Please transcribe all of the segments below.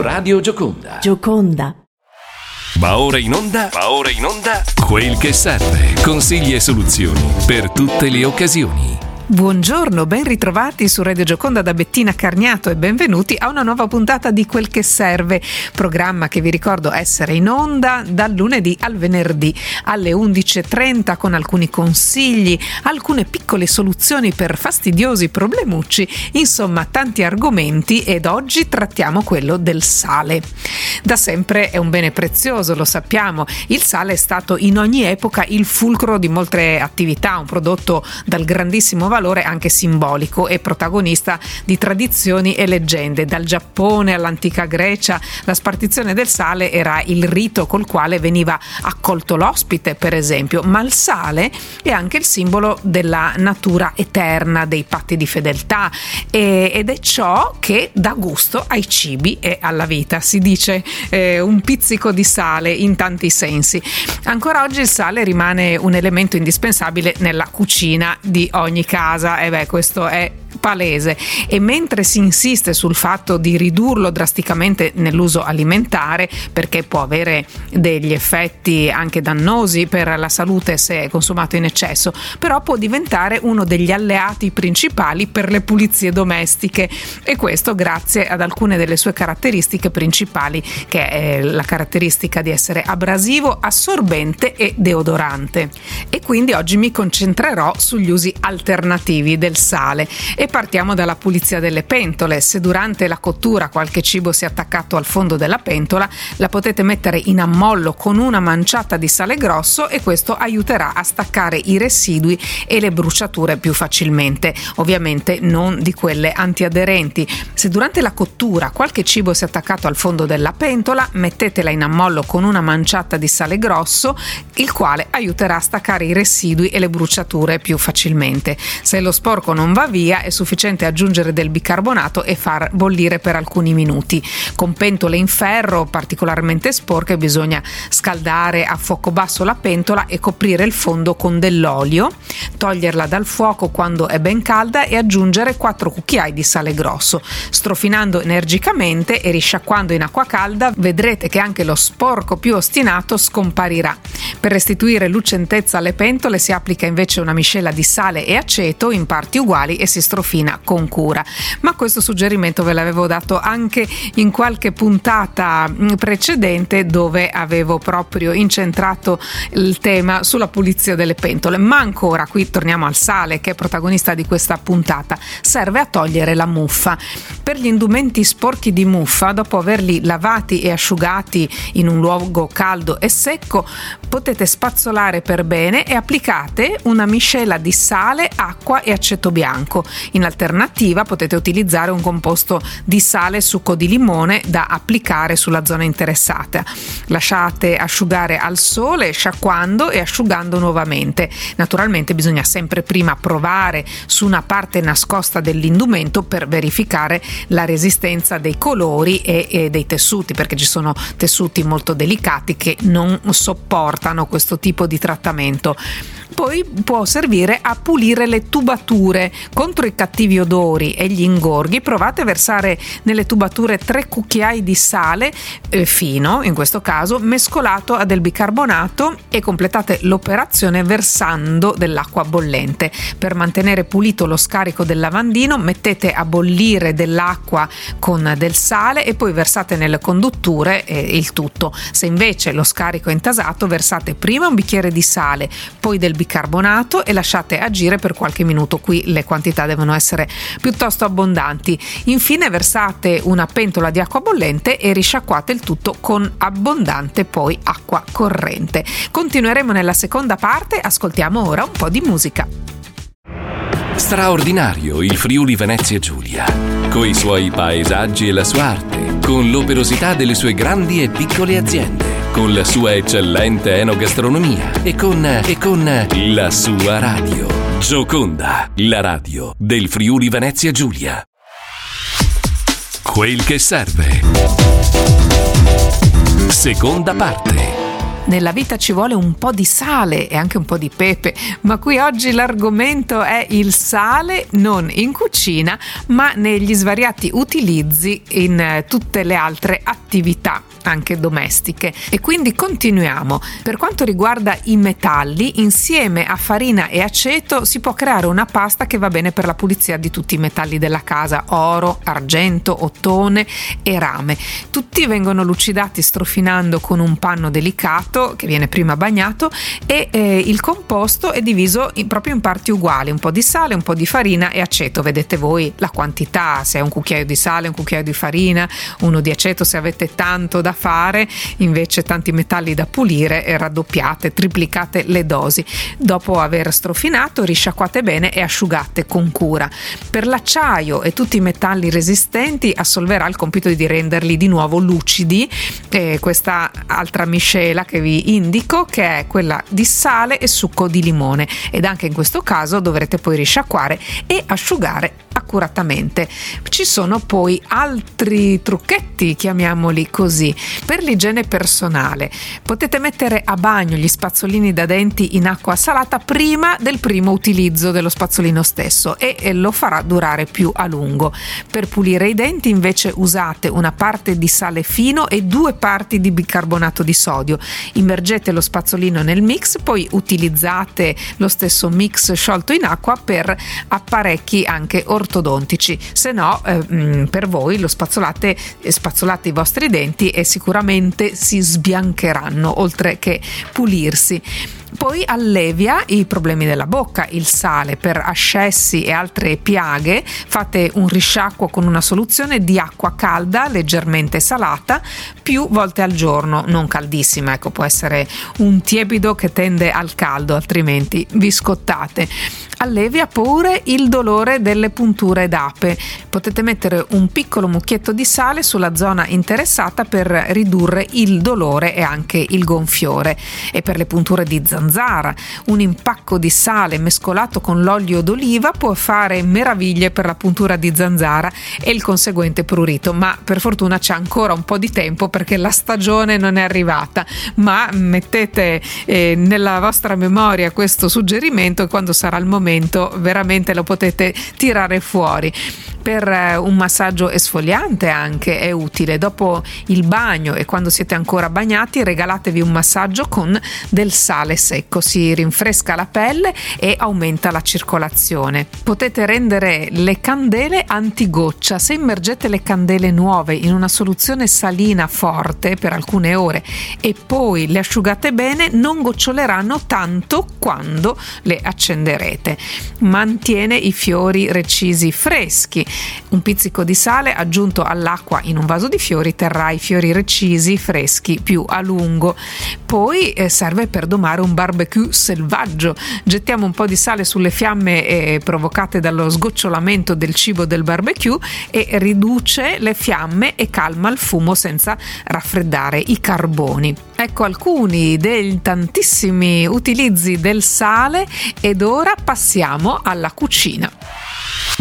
Radio Gioconda. Gioconda. Va ora in onda, va ora in onda, quel che serve. Consigli e soluzioni per tutte le occasioni. Buongiorno, ben ritrovati su Radio Gioconda da Bettina Carniato e benvenuti a una nuova puntata di Quel che serve, programma che vi ricordo essere in onda dal lunedì al venerdì alle 11.30 con alcuni consigli, alcune piccole soluzioni per fastidiosi problemucci, insomma tanti argomenti ed oggi trattiamo quello del sale. Da sempre è un bene prezioso, lo sappiamo, il sale è stato in ogni epoca il fulcro di molte attività, un prodotto dal grandissimo valore valore anche simbolico e protagonista di tradizioni e leggende. Dal Giappone all'antica Grecia la spartizione del sale era il rito col quale veniva accolto l'ospite, per esempio, ma il sale è anche il simbolo della natura eterna, dei patti di fedeltà ed è ciò che dà gusto ai cibi e alla vita. Si dice eh, un pizzico di sale in tanti sensi. Ancora oggi il sale rimane un elemento indispensabile nella cucina di ogni casa casa, e beh, questo è palese. E mentre si insiste sul fatto di ridurlo drasticamente nell'uso alimentare perché può avere degli effetti anche dannosi per la salute se consumato in eccesso, però può diventare uno degli alleati principali per le pulizie domestiche. E questo grazie ad alcune delle sue caratteristiche principali che è la caratteristica di essere abrasivo, assorbente e deodorante. E quindi oggi mi concentrerò sugli usi alternativi del sale e partiamo dalla pulizia delle pentole. Se durante la cottura qualche cibo si è attaccato al fondo della pentola, la potete mettere in ammollo con una manciata di sale grosso e questo aiuterà a staccare i residui e le bruciature più facilmente. Ovviamente non di quelle antiaderenti. Se durante la cottura qualche cibo si è attaccato al fondo della pentola, mettetela in ammollo con una manciata di sale grosso, il quale aiuterà a staccare i residui e le bruciature più facilmente. Se lo sporco non va via, è sufficiente aggiungere del bicarbonato e far bollire per alcuni minuti. Con pentole in ferro particolarmente sporche bisogna scaldare a fuoco basso la pentola e coprire il fondo con dell'olio, toglierla dal fuoco quando è ben calda e aggiungere 4 cucchiai di sale grosso. Strofinando energicamente e risciacquando in acqua calda vedrete che anche lo sporco più ostinato scomparirà. Per restituire lucentezza alle pentole si applica invece una miscela di sale e aceto in parti uguali e si strofina fina con cura. Ma questo suggerimento ve l'avevo dato anche in qualche puntata mm, precedente dove avevo proprio incentrato il tema sulla pulizia delle pentole. Ma ancora, qui torniamo al sale che è protagonista di questa puntata, serve a togliere la muffa. Per gli indumenti sporchi di muffa, dopo averli lavati e asciugati in un luogo caldo e secco, potete spazzolare per bene e applicate una miscela di sale, acqua e aceto bianco. In alternativa potete utilizzare un composto di sale e succo di limone da applicare sulla zona interessata. Lasciate asciugare al sole sciacquando e asciugando nuovamente. Naturalmente bisogna sempre prima provare su una parte nascosta dell'indumento per verificare la resistenza dei colori e, e dei tessuti perché ci sono tessuti molto delicati che non sopportano questo tipo di trattamento. Poi può servire a pulire le tubature contro i cattivi odori e gli ingorghi. Provate a versare nelle tubature tre cucchiai di sale eh, fino, in questo caso, mescolato a del bicarbonato e completate l'operazione versando dell'acqua bollente. Per mantenere pulito lo scarico del lavandino mettete a bollire dell'acqua con del sale e poi versate nelle condutture eh, il tutto. Se invece lo scarico è intasato versate prima un bicchiere di sale, poi del bicarbonato e lasciate agire per qualche minuto. Qui le quantità devono essere piuttosto abbondanti. Infine versate una pentola di acqua bollente e risciacquate il tutto con abbondante poi acqua corrente. Continueremo nella seconda parte, ascoltiamo ora un po' di musica. Straordinario il Friuli Venezia Giulia, coi suoi paesaggi e la sua arte, con l'operosità delle sue grandi e piccole aziende con la sua eccellente enogastronomia e con, e con la sua radio. Gioconda, la radio del Friuli Venezia Giulia. Quel che serve. Seconda parte. Nella vita ci vuole un po' di sale e anche un po' di pepe, ma qui oggi l'argomento è il sale non in cucina, ma negli svariati utilizzi in eh, tutte le altre attività anche domestiche. E quindi continuiamo. Per quanto riguarda i metalli, insieme a farina e aceto si può creare una pasta che va bene per la pulizia di tutti i metalli della casa, oro, argento, ottone e rame. Tutti vengono lucidati strofinando con un panno delicato che viene prima bagnato e eh, il composto è diviso in, proprio in parti uguali, un po' di sale, un po' di farina e aceto. Vedete voi la quantità, se è un cucchiaio di sale, un cucchiaio di farina, uno di aceto se avete tanto da fare, invece tanti metalli da pulire raddoppiate, triplicate le dosi. Dopo aver strofinato, risciacquate bene e asciugate con cura. Per l'acciaio e tutti i metalli resistenti assolverà il compito di renderli di nuovo lucidi. E questa altra miscela che vi indico, che è quella di sale e succo di limone. Ed anche in questo caso dovrete poi risciacquare e asciugare accuratamente. Ci sono poi altri trucchetti, chiamiamoli così, per l'igiene personale. Potete mettere a bagno gli spazzolini da denti in acqua salata prima del primo utilizzo dello spazzolino stesso e lo farà durare più a lungo. Per pulire i denti invece usate una parte di sale fino e due parti di bicarbonato di sodio. Immergete lo spazzolino nel mix, poi utilizzate lo stesso mix sciolto in acqua per apparecchi anche ortodontici. Se no, eh, per voi lo spazzolate, spazzolate i vostri denti e sicuramente si sbiancheranno oltre che pulirsi. Poi allevia i problemi della bocca, il sale per ascessi e altre piaghe. Fate un risciacquo con una soluzione di acqua calda leggermente salata più volte al giorno, non caldissima, ecco, può essere un tiepido che tende al caldo, altrimenti vi scottate allevia pure il dolore delle punture d'ape. Potete mettere un piccolo mucchietto di sale sulla zona interessata per ridurre il dolore e anche il gonfiore. E per le punture di zanzara, un impacco di sale mescolato con l'olio d'oliva può fare meraviglie per la puntura di zanzara e il conseguente prurito, ma per fortuna c'è ancora un po' di tempo perché la stagione non è arrivata, ma mettete eh, nella vostra memoria questo suggerimento e quando sarà il momento momento veramente lo potete tirare fuori per eh, un massaggio esfoliante anche è utile. Dopo il bagno e quando siete ancora bagnati regalatevi un massaggio con del sale secco, si rinfresca la pelle e aumenta la circolazione. Potete rendere le candele antigoccia se immergete le candele nuove in una soluzione salina forte per alcune ore e poi le asciugate bene, non goccioleranno tanto quando le accenderete. Mantiene i fiori recisi freschi un pizzico di sale aggiunto all'acqua in un vaso di fiori terrà i fiori recisi freschi più a lungo. Poi eh, serve per domare un barbecue selvaggio. Gettiamo un po' di sale sulle fiamme eh, provocate dallo sgocciolamento del cibo del barbecue e riduce le fiamme e calma il fumo senza raffreddare i carboni. Ecco alcuni dei tantissimi utilizzi del sale ed ora passiamo alla cucina.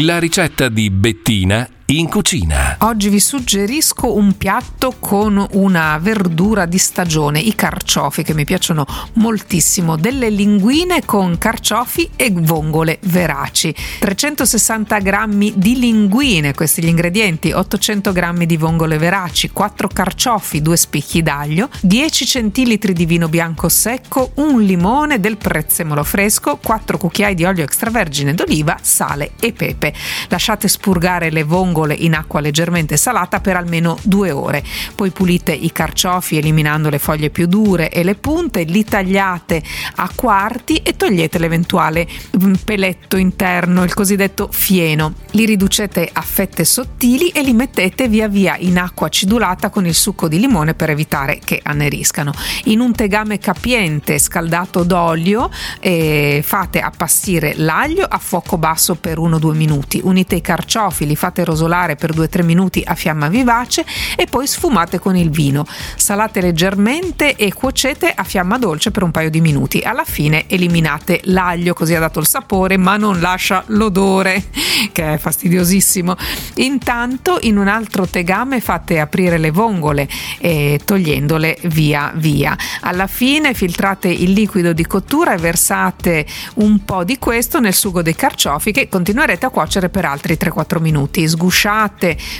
La ricetta di Bettina in cucina. Oggi vi suggerisco un piatto con una verdura di stagione, i carciofi che mi piacciono moltissimo, delle linguine con carciofi e vongole veraci. 360 g di linguine, questi gli ingredienti, 800 g di vongole veraci, 4 carciofi, 2 spicchi d'aglio, 10 centilitri di vino bianco secco, un limone del prezzemolo fresco, 4 cucchiai di olio extravergine d'oliva, sale e pepe. Lasciate spurgare le vongole vongole in acqua leggermente salata per almeno due ore. Poi pulite i carciofi eliminando le foglie più dure e le punte, li tagliate a quarti e togliete l'eventuale mm, peletto interno, il cosiddetto fieno. Li riducete a fette sottili e li mettete via via in acqua acidulata con il succo di limone per evitare che anneriscano. In un tegame capiente scaldato d'olio eh, fate appastire l'aglio a fuoco basso per 1-2 minuti. Unite i carciofi, li fate rosolare rosolare per 2-3 minuti a fiamma vivace e poi sfumate con il vino. Salate leggermente e cuocete a fiamma dolce per un paio di minuti. Alla fine eliminate l'aglio così ha dato il sapore ma non lascia l'odore che è fastidiosissimo. Intanto in un altro tegame fate aprire le vongole eh, togliendole via via. Alla fine filtrate il liquido di cottura e versate un po' di questo nel sugo dei carciofi che continuerete a cuocere per altri 3-4 minuti. Sgusciate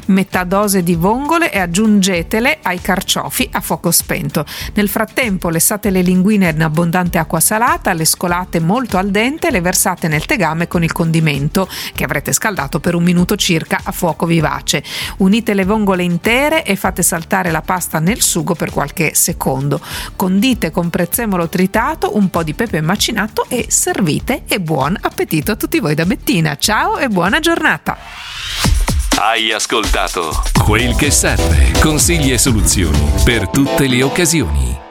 metà dose di vongole e aggiungetele ai carciofi a fuoco spento. Nel frattempo lessate le linguine in abbondante acqua salata, le scolate molto al dente e le versate nel tegame con il condimento che avrete scaldato per un minuto circa a fuoco vivace. Unite le vongole intere e fate saltare la pasta nel sugo per qualche secondo. Condite con prezzemolo tritato, un po' di pepe macinato e servite e buon appetito a tutti voi da Bettina. Ciao e buona giornata! Hai ascoltato Quel che serve, consigli e soluzioni per tutte le occasioni.